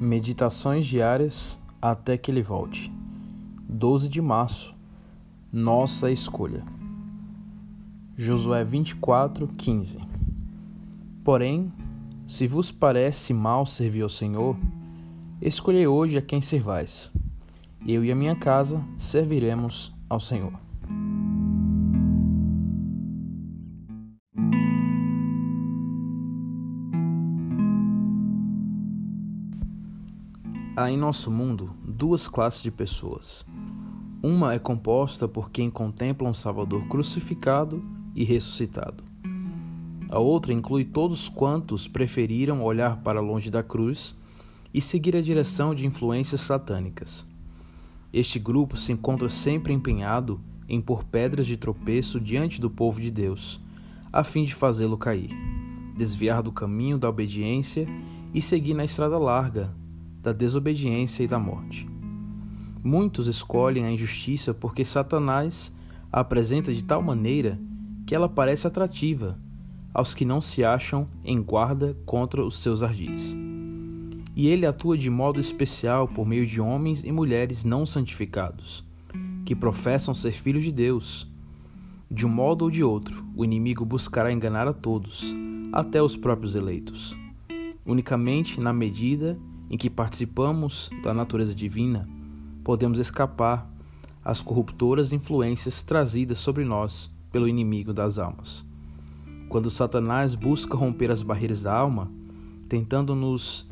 Meditações diárias até que ele volte. 12 de março. Nossa escolha. Josué 24, 15. Porém, se vos parece mal servir ao Senhor, escolhei hoje a quem servais. Eu e a minha casa serviremos ao Senhor. Há em nosso mundo duas classes de pessoas. Uma é composta por quem contempla um Salvador crucificado e ressuscitado. A outra inclui todos quantos preferiram olhar para longe da cruz e seguir a direção de influências satânicas. Este grupo se encontra sempre empenhado em pôr pedras de tropeço diante do povo de Deus, a fim de fazê-lo cair, desviar do caminho da obediência e seguir na estrada larga da desobediência e da morte. Muitos escolhem a injustiça porque Satanás a apresenta de tal maneira que ela parece atrativa aos que não se acham em guarda contra os seus ardis. E ele atua de modo especial por meio de homens e mulheres não santificados, que professam ser filhos de Deus. De um modo ou de outro, o inimigo buscará enganar a todos, até os próprios eleitos. Unicamente na medida em que participamos da natureza divina, podemos escapar às corruptoras influências trazidas sobre nós pelo inimigo das almas. Quando Satanás busca romper as barreiras da alma, tentando nos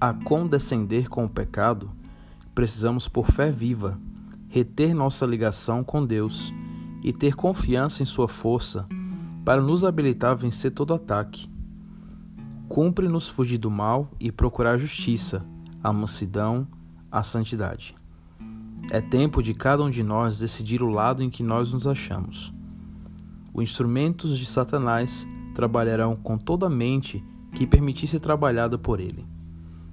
a condescender com o pecado, precisamos, por fé viva, reter nossa ligação com Deus e ter confiança em Sua força para nos habilitar a vencer todo ataque. Cumpre-nos fugir do mal e procurar a justiça, a mansidão, a santidade. É tempo de cada um de nós decidir o lado em que nós nos achamos. Os instrumentos de Satanás trabalharão com toda a mente que permitisse trabalhada por ele.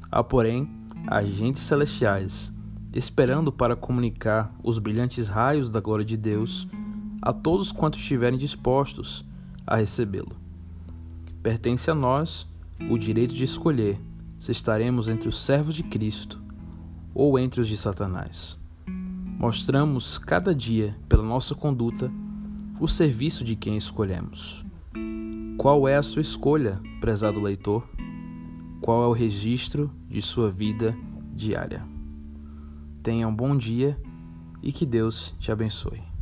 Há, porém, agentes celestiais esperando para comunicar os brilhantes raios da glória de Deus a todos quantos estiverem dispostos a recebê-lo. Pertence a nós o direito de escolher se estaremos entre os servos de Cristo ou entre os de Satanás. Mostramos cada dia, pela nossa conduta, o serviço de quem escolhemos. Qual é a sua escolha, prezado leitor? Qual é o registro de sua vida diária? Tenha um bom dia e que Deus te abençoe.